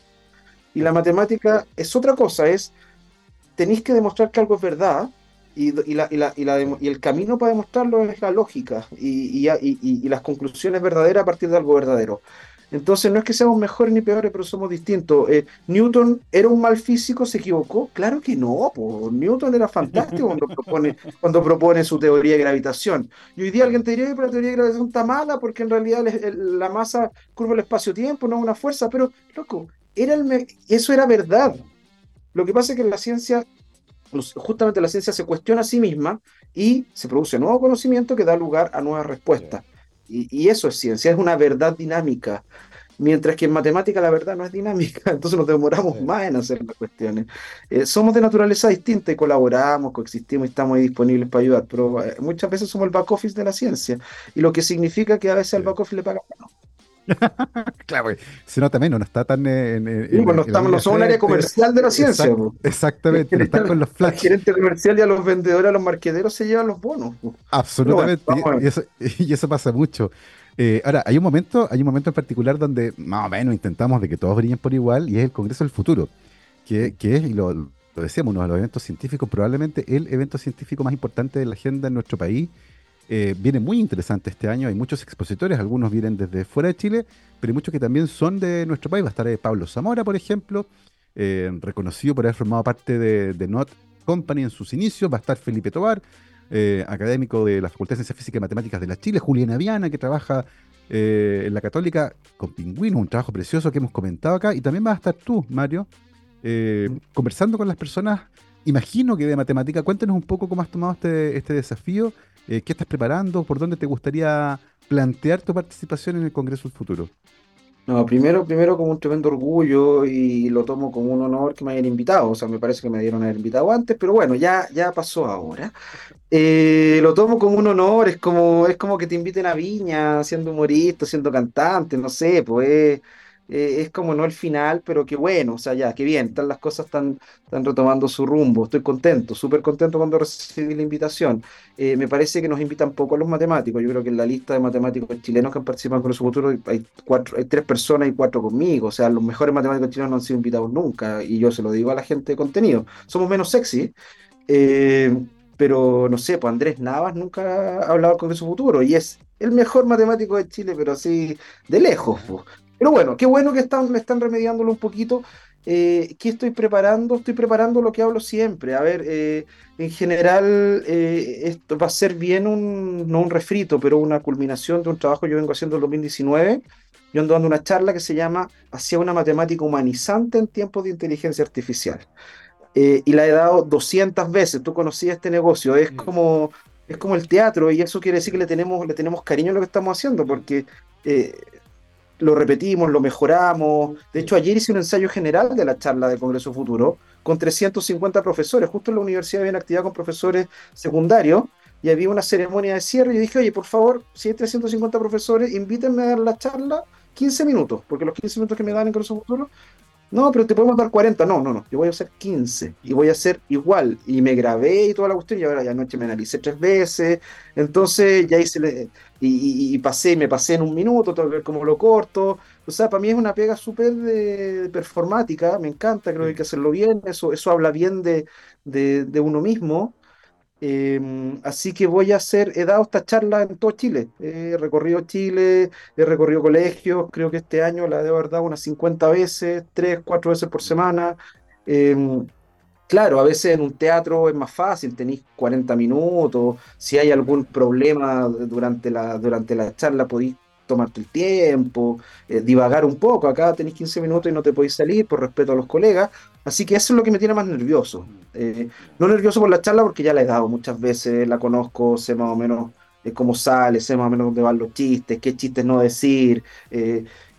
Y la matemática es otra cosa, es, tenéis que demostrar que algo es verdad, y, y, el camino para demostrarlo es la lógica y, las conclusiones verdaderas a partir de algo verdadero. Entonces no es que seamos mejores ni peores, pero somos distintos. Eh, Newton era un mal físico, se equivocó. Claro que no, Newton era fantástico cuando propone, cuando propone su teoría de gravitación. Y hoy día alguien te diría que la teoría de gravitación está mala porque en realidad la masa curva el espacio-tiempo, no es una fuerza, pero loco, era el eso era verdad. Lo que pasa es que la ciencia justamente la ciencia se cuestiona a sí misma y se produce nuevo conocimiento que da lugar a nuevas respuestas. Y, eso es ciencia, es una verdad dinámica. Mientras que en matemática la verdad no es dinámica, entonces nos demoramos más en hacer las cuestiones. Eh, somos de naturaleza distinta y colaboramos, coexistimos y estamos ahí disponibles para ayudar, pero eh, muchas veces somos el back office de la ciencia, y lo que significa que a veces al back office le pagan menos. claro, se nota menos, no está tan en. Pues no, estamos, no somos un área comercial de la ciencia. exactamente, no están con los flash. El gerente comercial y a los vendedores, a los marqueteros se llevan los bonos. Absolutamente, y, eso, pasa mucho. Eh, ahora, hay un momento, hay un momento en particular donde más o menos intentamos de que todos brillen por igual, y es el Congreso del Futuro, que, que es, y lo, lo decíamos, uno de los eventos científicos, probablemente el evento científico más importante de la agenda en nuestro país eh, viene muy interesante este año. Hay muchos expositores, algunos vienen desde fuera de Chile, pero hay muchos que también son de nuestro país. Va a estar eh, Pablo Zamora, por ejemplo, eh, reconocido por haber formado parte de, Not Company en sus inicios. Va a estar Felipe Tobar, académico de la Facultad de Ciencias Físicas y Matemáticas de la Chile. Juliana Viana, que trabaja en la Católica con Pingüino, un trabajo precioso que hemos comentado acá. Y también va a estar tú, Mario, conversando con las personas imagino que de matemática. Cuéntanos un poco cómo has tomado este, este desafío eh, ¿Qué estás preparando? ¿Por dónde te gustaría plantear tu participación en el Congreso del Futuro? No, primero, primero como un tremendo orgullo y lo tomo como un honor que me hayan invitado. O sea, me parece que me dieron haber invitado antes, pero bueno, ya, ya pasó ahora. Eh, lo tomo como un honor, es como, es como que te inviten a Viña, siendo humorista, siendo cantante, no sé, pues eh, es como no el final, pero qué bueno, o sea, ya, qué bien, están las cosas están, están retomando su rumbo, estoy contento, súper contento cuando recibí la invitación. Eh, me parece que nos invitan poco a los matemáticos, yo creo que en la lista de matemáticos chilenos que han participado con su futuro hay, cuatro, hay tres personas y cuatro conmigo, o sea, los mejores matemáticos chilenos no han sido invitados nunca, y yo se lo digo a la gente de contenido, somos menos sexy. Eh, pero no sé, pues Andrés Navas nunca ha hablado con su futuro y es el mejor matemático de Chile, pero así de lejos. Pues. Pero bueno, qué bueno que están, me están remediándolo un poquito. Eh, ¿Qué estoy preparando? Estoy preparando lo que hablo siempre. A ver, eh, en general, eh, esto va a ser bien un, no un refrito, pero una culminación de un trabajo que yo vengo haciendo en 2019. Yo ando dando una charla que se llama Hacia una matemática humanizante en tiempos de inteligencia artificial. y la he dado 200 veces. Tú conocías este negocio. Es como, es como el teatro y eso quiere decir que le tenemos, le tenemos cariño a lo que estamos haciendo porque lo repetimos, lo mejoramos. De hecho, ayer hice un ensayo general de la charla del Congreso Futuro con 350 profesores. Justo en la universidad había actividad con profesores secundarios y había una ceremonia de cierre. Y yo dije, oye, por favor, si hay 350 profesores, invítenme a dar la charla 15 minutos, porque los 15 minutos que me dan en Congreso Futuro no, pero te podemos dar 40. No, no, no. Yo voy a hacer 15 y voy a hacer igual. Y me grabé y toda la cuestión. Y ahora ya anoche me analicé tres veces. Entonces ya hice. y, y, pasé, me pasé en un minuto. Tengo que ver cómo lo corto. O sea, para mí es una pega súper de, performática. Me encanta. Creo que hay que hacerlo bien. Eso, eso habla bien de, de, de uno mismo. Em, así que voy a hacer, he dado esta charla en todo Chile, he recorrido Chile, he recorrido colegios, creo que este año la debo haber dado unas 50 veces, 3, 4 veces por semana. Em, claro, a veces en un teatro es más fácil, tenéis 40 minutos, si hay algún problema durante la, durante la charla podéis tomarte el tiempo, eh, divagar un poco. Acá tenéis 15 minutos y no te podéis salir por respeto a los colegas. Así que eso es lo que me tiene más nervioso. Eh, no nervioso por la charla porque ya la he dado muchas veces, la conozco, sé más o menos eh, cómo sale, sé más o menos dónde van los chistes, qué chistes no decir,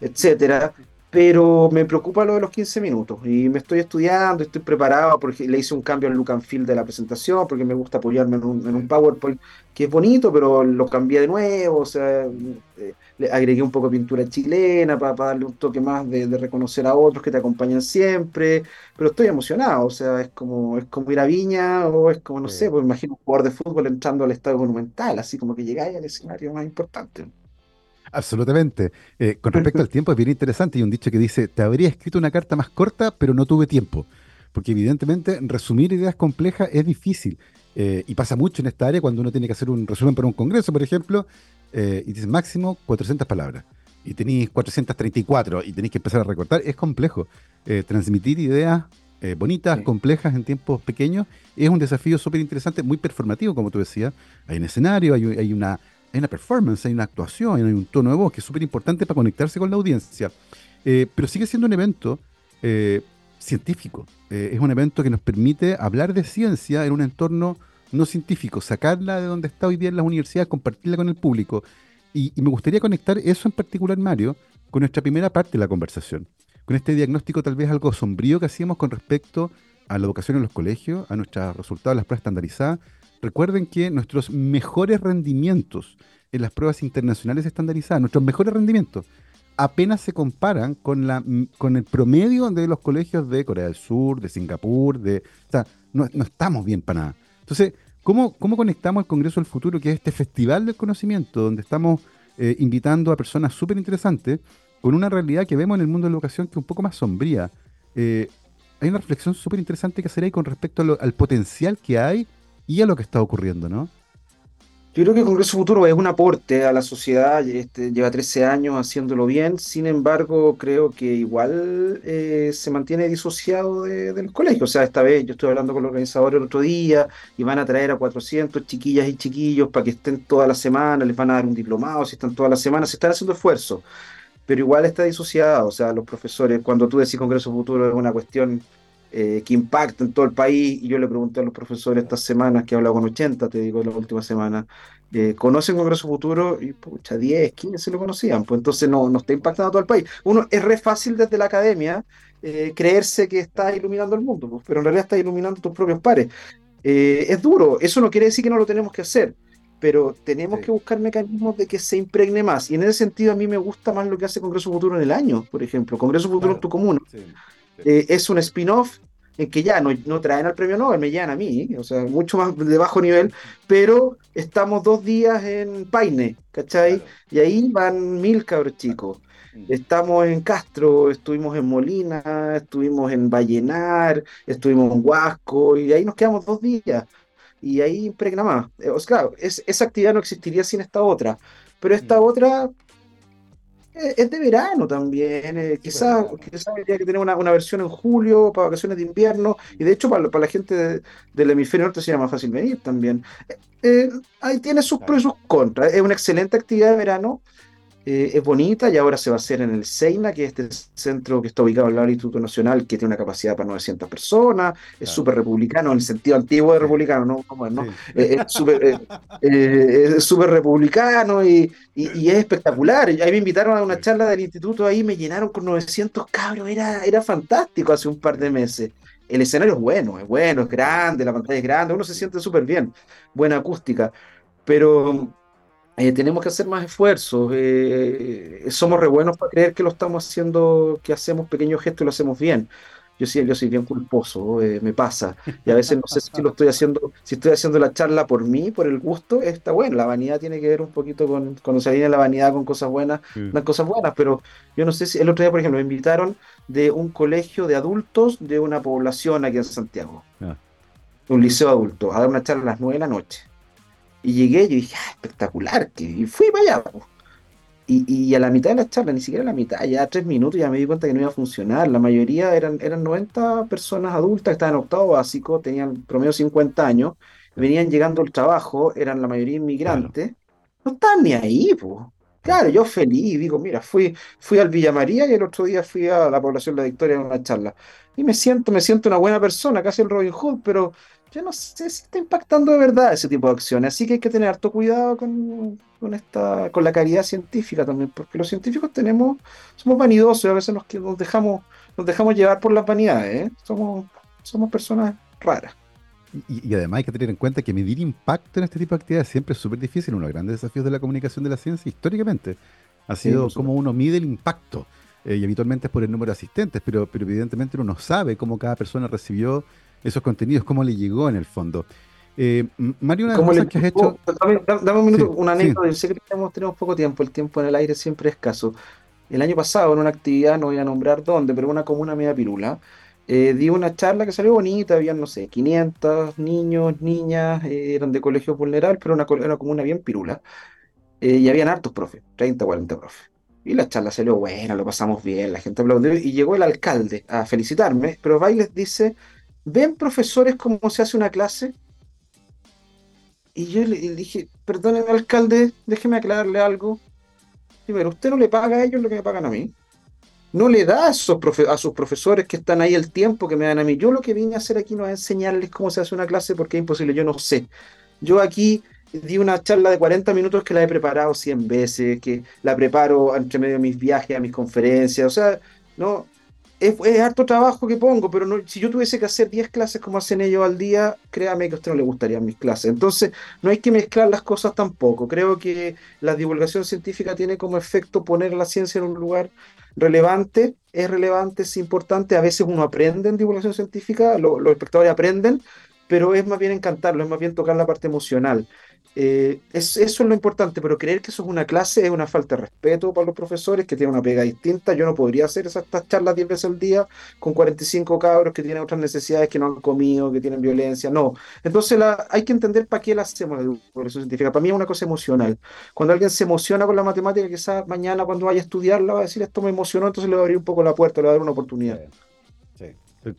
etcétera. pero me preocupa lo de los 15 minutos y me estoy estudiando, estoy preparado porque le hice un cambio al look and feel de la presentación porque me gusta apoyarme en un, en un PowerPoint que es bonito, pero lo cambié de nuevo, o sea, eh, le agregué un poco de pintura chilena para, darle un toque más de, de, reconocer a otros que te acompañan siempre, pero estoy emocionado, o sea, es como, es como ir a Viña o es como, no sé, pues imagino un jugador de fútbol entrando al estadio monumental, así como que llegáis al escenario más importante. Absolutamente. Eh, con respecto al tiempo, es bien interesante. Hay un dicho que dice, te habría escrito una carta más corta, pero no tuve tiempo. Porque evidentemente resumir ideas complejas es difícil. Eh, y pasa mucho en esta área cuando uno tiene que hacer un resumen para un congreso, por ejemplo, eh, y dice máximo 400 palabras. Y tenéis 434 y tenéis que empezar a recortar. Es complejo. transmitir ideas bonitas, complejas en tiempos pequeños es un desafío súper interesante, muy performativo, como tú decías. Hay un escenario, hay, hay una hay una performance, hay una actuación, hay un tono de voz que es súper importante para conectarse con la audiencia. Eh, pero sigue siendo un evento eh, científico. Eh, es un evento que nos permite hablar de ciencia en un entorno no científico, sacarla de donde está hoy día en las universidades, compartirla con el público. Y, me gustaría conectar eso en particular, Mario, con nuestra primera parte de la conversación. Con este diagnóstico tal vez algo sombrío que hacíamos con respecto a la educación en los colegios, a nuestros resultados de las pruebas estandarizadas, Recuerden que nuestros mejores rendimientos en las pruebas internacionales estandarizadas, nuestros mejores rendimientos, apenas se comparan con, la, con el promedio de los colegios de Corea del Sur, de Singapur, de, o sea, no, estamos bien para nada. Entonces, ¿cómo, ¿cómo conectamos el Congreso del Futuro, que es este festival del conocimiento, donde estamos eh, invitando a personas súper interesantes, con una realidad que vemos en el mundo de la educación que es un poco más sombría? Eh, hay una reflexión súper interesante que hacer ahí con respecto al potencial que hay y a lo que está ocurriendo, ¿no? Yo creo que el Congreso Futuro es un aporte a la sociedad, este, lleva 13 años haciéndolo bien, sin embargo creo que igual eh, se mantiene disociado de, del colegio, o sea, esta vez yo estoy hablando con los organizadores el otro día y van a traer a 400 chiquillas y chiquillos para que estén toda la semana, les van a dar un diplomado si están toda la semana, se están haciendo esfuerzos, pero igual está disociado, o sea, los profesores, cuando tú decís Congreso Futuro es una cuestión eh, que impacta en todo el país. Y yo le pregunté a los profesores estas semanas, que he hablado con 80, te digo, la última semana, eh, ¿conocen Congreso Futuro? Y pucha, 10, 15 lo conocían, pues entonces no, no está impactando a todo el país. Uno, es re fácil desde la academia eh, creerse que está iluminando el mundo, pues, pero en realidad está iluminando tus propios pares. es duro, eso no quiere decir que no lo tenemos que hacer pero tenemos que buscar mecanismos de que se impregne más. Y en ese sentido a mí me gusta más lo que hace Congreso Futuro en el año, por ejemplo. Congreso Futuro en tu comuna. Eh, es un spin-off en que ya no, no, traen al premio Nobel, me llegan a mí, o sea, mucho más de bajo nivel, pero estamos dos días en Paine, ¿cachai? Y ahí van mil cabros chicos. Mm. Estamos en Castro, estuvimos en Molina, estuvimos en Vallenar, estuvimos en Huasco, y ahí nos quedamos dos días. Y ahí impregna más. Eh, o sea, claro, esa actividad no existiría sin esta otra. Pero esta mm. otra es de verano también. Eh, quizás habría que tener una, versión en julio para vacaciones de invierno. Y de hecho, para, para la gente del hemisferio norte sería más fácil venir también. Eh, ahí tiene sus pros y sus contras. Es una excelente actividad de verano. Eh, es bonita y ahora se va a hacer en el Seina, que es este centro que está ubicado al lado del Instituto Nacional, que tiene una capacidad para 900 personas, es súper republicano, en el sentido antiguo de republicano, ¿no? ¿no? Eh, eh, es súper republicano y, y, es espectacular. Ahí me invitaron a una charla del instituto, ahí me llenaron con 900 cabros, era, era fantástico hace un par de meses. El escenario es bueno, es bueno, es grande, la pantalla es grande, uno se siente súper bien, buena acústica, pero eh, tenemos que hacer más esfuerzos. Eh, somos re buenos para creer que lo estamos haciendo, que hacemos pequeños gestos y lo hacemos bien. Yo sí, yo soy bien culposo, eh, me pasa. Y a veces no sé si lo estoy haciendo, si estoy haciendo la charla por mí, por el gusto, está bueno. La vanidad tiene que ver un poquito con, cuando se alinea la vanidad con cosas buenas, unas cosas buenas, pero yo no sé si, el otro día, por ejemplo, me invitaron de un colegio de adultos de una población aquí en Santiago. Ah. Un liceo adulto, a dar una charla a las nueve de la noche y llegué y dije, ah, espectacular, y fui para allá. Y, y, a la mitad de la charla, ni siquiera a la mitad, ya a tres minutos ya me di cuenta que no iba a funcionar. La mayoría eran, eran 90 personas adultas que estaban en octavo básico, tenían promedio 50 años, venían llegando al trabajo, eran la mayoría inmigrantes. No estaban ni ahí, pues. Claro, yo feliz, digo, mira, fui, fui al Villa María y el otro día fui a la población de la Victoria en una charla. Y me siento, me siento una buena persona, casi el Robin Hood, pero yo no sé si está impactando de verdad ese tipo de acciones. Así que hay que tener harto cuidado con, con esta, con la caridad científica también, porque los científicos tenemos, somos vanidosos y a veces nos, nos dejamos, nos dejamos llevar por las vanidades, ¿eh? somos, somos personas raras. Y, además hay que tener en cuenta que medir impacto en este tipo de actividades siempre es súper difícil. Uno de los grandes desafíos de la comunicación de la ciencia históricamente ha sido cómo uno mide el impacto. Eh, y habitualmente es por el número de asistentes, pero, pero evidentemente uno no sabe cómo cada persona recibió esos contenidos, cómo le llegó en el fondo. Eh, Mario, una las cosas que has hecho. Dame, un minuto, una anécdota. sé que tenemos, tenemos, poco tiempo, el tiempo en el aire siempre es escaso. El año pasado, en una actividad, no voy a nombrar dónde, pero una comuna media pirula, eh, di una charla que salió bonita, habían, no sé, 500 niños, niñas, eh, eran de colegios vulnerables, pero una, una comuna bien pirula. y habían hartos profes, 30, 40 profes. Y la charla salió buena, lo pasamos bien, la gente aplaudió y llegó el alcalde a felicitarme, pero va les dice, ¿ven profesores cómo se hace una clase? Y yo le dije, perdóneme alcalde, déjeme aclararle algo. Primero, usted no le paga a ellos lo que me pagan a mí. No le da a, esos a sus profesores que están ahí el tiempo que me dan a mí. Yo lo que vine a hacer aquí no es enseñarles cómo se hace una clase porque es imposible, yo no sé. Yo aquí di una charla de 40 minutos que la he preparado 100 veces, que la preparo entre medio de mis viajes, a mis conferencias, o sea, no, es, harto trabajo que pongo, pero no, si yo tuviese que hacer 10 clases como hacen ellos al día, créame que a usted no le gustarían mis clases. Entonces, no hay que mezclar las cosas tampoco. Creo que la divulgación científica tiene como efecto poner la ciencia en un lugar relevante, es relevante, es importante. A veces uno aprende en divulgación científica, los espectadores aprenden, pero es más bien encantarlo, es más bien tocar la parte emocional. Eh, eso es lo importante, pero creer que eso es una clase es una falta de respeto para los profesores que tienen una pega distinta. Yo no podría hacer esas charlas 10 veces al día con 45 cabros que tienen otras necesidades, que no han comido, que tienen violencia. No. Entonces la, hay que entender para qué la hacemos la educación científica. Para mí es una cosa emocional. Cuando alguien se emociona con la matemática, quizás mañana cuando vaya a estudiarla va a decir esto me emocionó, entonces le va a abrir un poco la puerta, le va a dar una oportunidad.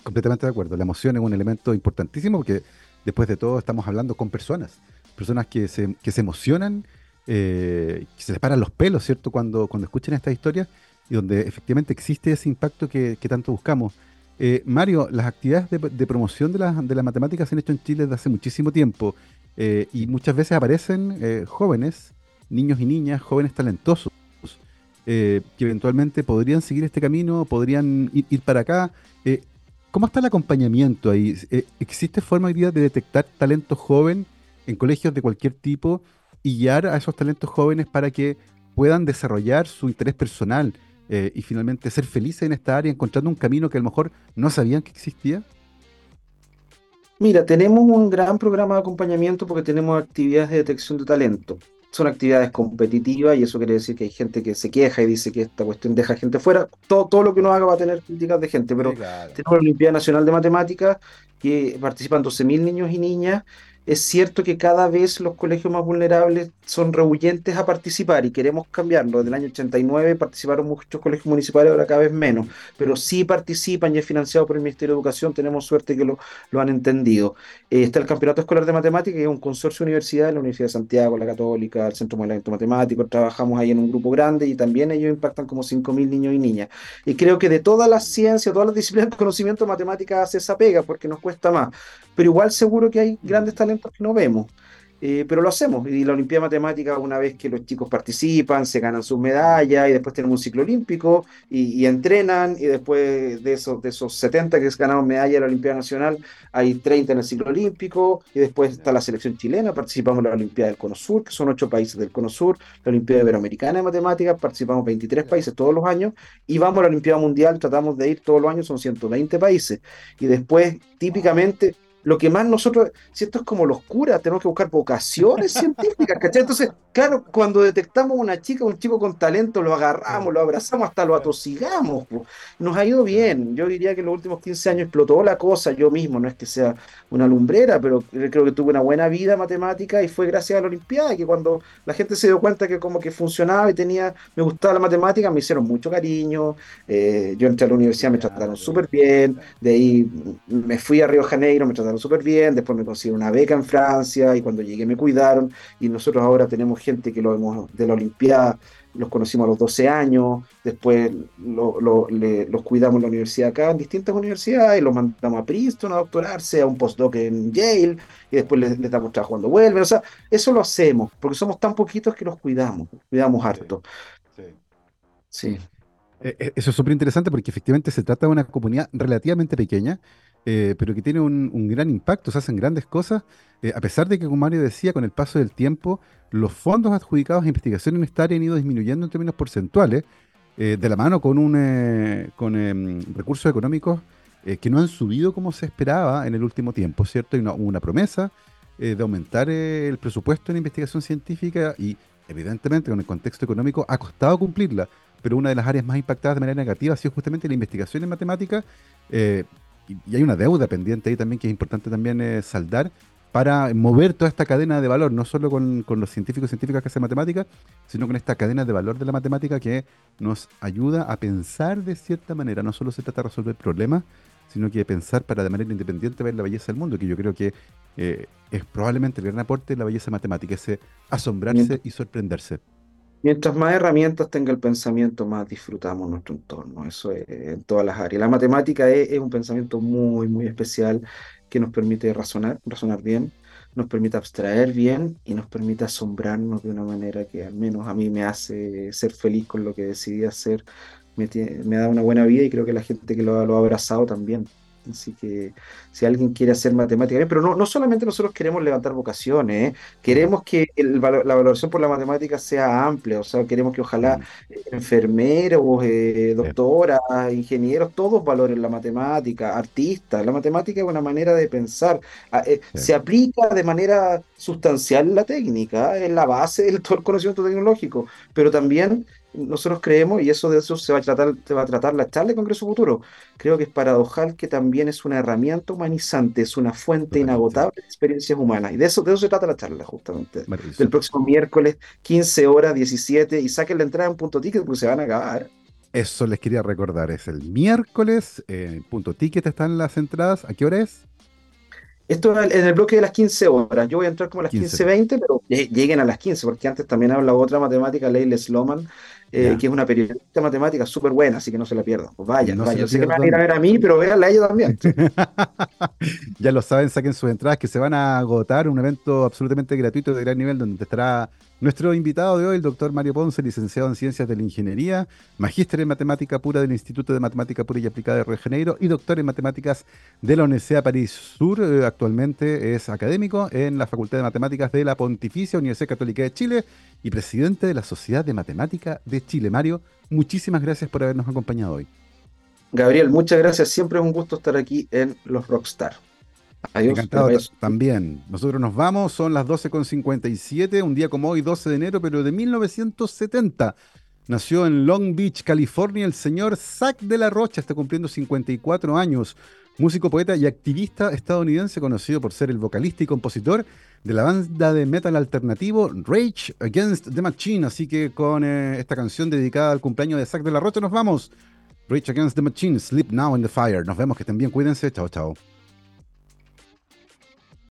Completamente de acuerdo. La emoción es un elemento importantísimo porque después de todo estamos hablando con personas personas que se, que se emocionan, eh, que se les paran los pelos, ¿cierto? Cuando, cuando escuchan esta historia y donde efectivamente existe ese impacto que, tanto buscamos. Eh, Mario, las actividades de, promoción de, de las matemáticas se han hecho en Chile desde hace muchísimo tiempo eh, y muchas veces aparecen jóvenes, niños y niñas, jóvenes talentosos, que eventualmente podrían seguir este camino, podrían ir, para acá. ¿Cómo está el acompañamiento ahí? ¿Existe forma hoy día de detectar talento joven en colegios de cualquier tipo y guiar a esos talentos jóvenes para que puedan desarrollar su interés personal eh, y finalmente ser felices en esta área, encontrando un camino que a lo mejor no sabían que existía? Mira, tenemos un gran programa de acompañamiento porque tenemos actividades de detección de talento. Son actividades competitivas y eso quiere decir que hay gente que se queja y dice que esta cuestión deja gente fuera. Todo, todo lo que uno haga va a tener críticas de gente, pero tenemos la Olimpiada Nacional de Matemáticas que participan 12.000 niños y niñas es cierto que cada vez los colegios más vulnerables son rehuyentes a participar y queremos cambiarlo. Desde el año 89 participaron muchos colegios municipales, ahora cada vez menos, pero sí participan y es financiado por el Ministerio de Educación, tenemos suerte que lo, han entendido. Eh, está el Campeonato Escolar de Matemáticas, que es un consorcio de universidades, la Universidad de Santiago, la Católica, el Centro de Modelamiento Matemático, trabajamos ahí en un grupo grande y también ellos impactan como 5.000 niños y niñas. Y creo que de todas las ciencias, todas las disciplinas de conocimiento, matemáticas hace esa pega porque nos cuesta más, pero igual seguro que hay grandes talentos que no vemos. Eh, pero lo hacemos. Y la Olimpiada Matemática, una vez que los chicos participan, se ganan sus medallas y después tenemos un ciclo olímpico y, entrenan y después de esos, de esos 70 que ganaron medalla de la Olimpiada Nacional, hay 30 en el ciclo olímpico y después está la selección chilena, participamos en la Olimpiada del Cono Sur, que son ocho países del Cono Sur, la Olimpiada Iberoamericana de Matemáticas, participamos 23 países todos los años y vamos a la Olimpiada Mundial, tratamos de ir todos los años, son 120 países. Y después, típicamente, lo que más nosotros, si esto es como los curas, tenemos que buscar vocaciones científicas, ¿cachai? Entonces, claro, cuando detectamos una chica, un chico con talento, lo agarramos, lo abrazamos, hasta lo atosigamos. Nos ha ido bien. Yo diría que en los últimos 15 años explotó la cosa yo mismo, no es que sea una lumbrera, pero creo que tuve una buena vida matemática y fue gracias a la Olimpiada, que cuando la gente se dio cuenta que como que funcionaba y tenía, me gustaba la matemática, me hicieron mucho cariño. Eh, yo entré a la universidad, me trataron súper bien, de ahí me fui a Río Janeiro, me trataron trataron súper bien, después me consiguieron una beca en Francia y cuando llegué me cuidaron y nosotros ahora tenemos gente que lo hemos de la Olimpiada, los conocimos a los 12 años, después los cuidamos en la universidad acá, en distintas universidades, y los mandamos a Princeton a doctorarse, a un postdoc en Yale, y después les, damos trabajo cuando vuelven. O sea, eso lo hacemos, porque somos tan poquitos que los cuidamos, cuidamos harto. Sí. sí. Eh, eh, eso es súper interesante porque efectivamente se trata de una comunidad relativamente pequeña, eh, pero que tiene un, gran impacto, se hacen grandes cosas, a pesar de que, como Mario decía, con el paso del tiempo, los fondos adjudicados a investigación en esta área han ido disminuyendo en términos porcentuales, de la mano con, un, con em, recursos económicos que no han subido como se esperaba en el último tiempo, ¿cierto? Hay una, promesa de aumentar el presupuesto en investigación científica y, evidentemente, con el contexto económico, ha costado cumplirla pero una de las áreas más impactadas de manera negativa ha sido justamente la investigación en matemática. Eh, y, hay una deuda pendiente ahí también que es importante también eh, saldar para mover toda esta cadena de valor, no solo con, los científicos y científicas que hacen matemática, sino con esta cadena de valor de la matemática que nos ayuda a pensar de cierta manera. No solo se trata de resolver problemas, sino que de pensar para de manera independiente ver la belleza del mundo, que yo creo que eh, es probablemente el gran aporte de la belleza matemática, ese asombrarse y sorprenderse. Mientras más herramientas tenga el pensamiento, más disfrutamos nuestro entorno. Eso es en todas las áreas. La matemática es, un pensamiento muy, muy especial que nos permite razonar, razonar bien, nos permite abstraer bien y nos permite asombrarnos de una manera que al menos a mí me hace ser feliz con lo que decidí hacer. Me, me da una buena vida y creo que la gente que lo, lo ha abrazado también. Así que si alguien quiere hacer matemática, pero no, no solamente nosotros queremos levantar vocaciones, ¿eh? queremos que la valoración por la matemática sea amplia, o sea, queremos que ojalá enfermeros, eh, doctoras, ingenieros, todos valoren la matemática, artistas. La matemática es una manera de pensar, ah, eh, se aplica de manera sustancial la técnica, es la base del todo el conocimiento tecnológico, pero también nosotros creemos, y eso de eso se va a tratar, se va a tratar la charla de Congreso Futuro, creo que es paradojal que también es una herramienta humanizante, es una fuente inagotable de experiencias humanas. Y de eso, de eso se trata la charla, justamente. Del próximo miércoles, 15 horas, 17, y saquen la entrada en punto ticket porque se van a acabar. Eso les quería recordar, es el miércoles, en punto ticket están las entradas. ¿A qué hora es? Esto en el bloque de las 15 horas. Yo voy a entrar como a las 15.20, pero lleguen a las 15, porque antes también habla otra matemática, Leila Sloman, eh, que es una periodista matemática súper buena, así que no se la pierdan. Pues vayan, no vayan. Sé que van a ir a ver a mí, pero véanla a ella también. ya lo saben, saquen sus entradas que se van a agotar, un evento absolutamente gratuito de gran nivel donde estará nuestro invitado de hoy, el doctor Mario Ponce, licenciado en Ciencias de la Ingeniería, magíster en Matemática Pura del Instituto de Matemática Pura y Aplicada de Río de Janeiro y doctor en Matemáticas de la Universidad París Sur. Eh, actualmente es académico en la Facultad de Matemáticas de la Pontificia Universidad Católica de Chile y presidente de la Sociedad de Matemática de Chile. Mario, muchísimas gracias por habernos acompañado hoy. Gabriel, muchas gracias. Siempre es un gusto estar aquí en Los Rockstar. Adiós. Encantado también. Nosotros nos vamos, son las 12.57, un día como hoy, 12 de enero, pero de 1970. Nació en Long Beach, California, el señor Zack de la Rocha, está cumpliendo 54 años. Músico, poeta y activista estadounidense, conocido por ser el vocalista y compositor de la banda de metal alternativo Rage Against the Machine. Así que con eh, esta canción dedicada al cumpleaños de Zack de la Rocha nos vamos. Rage Against the Machine, Sleep Now in the Fire. Nos vemos, que estén bien, cuídense. Chao, chao.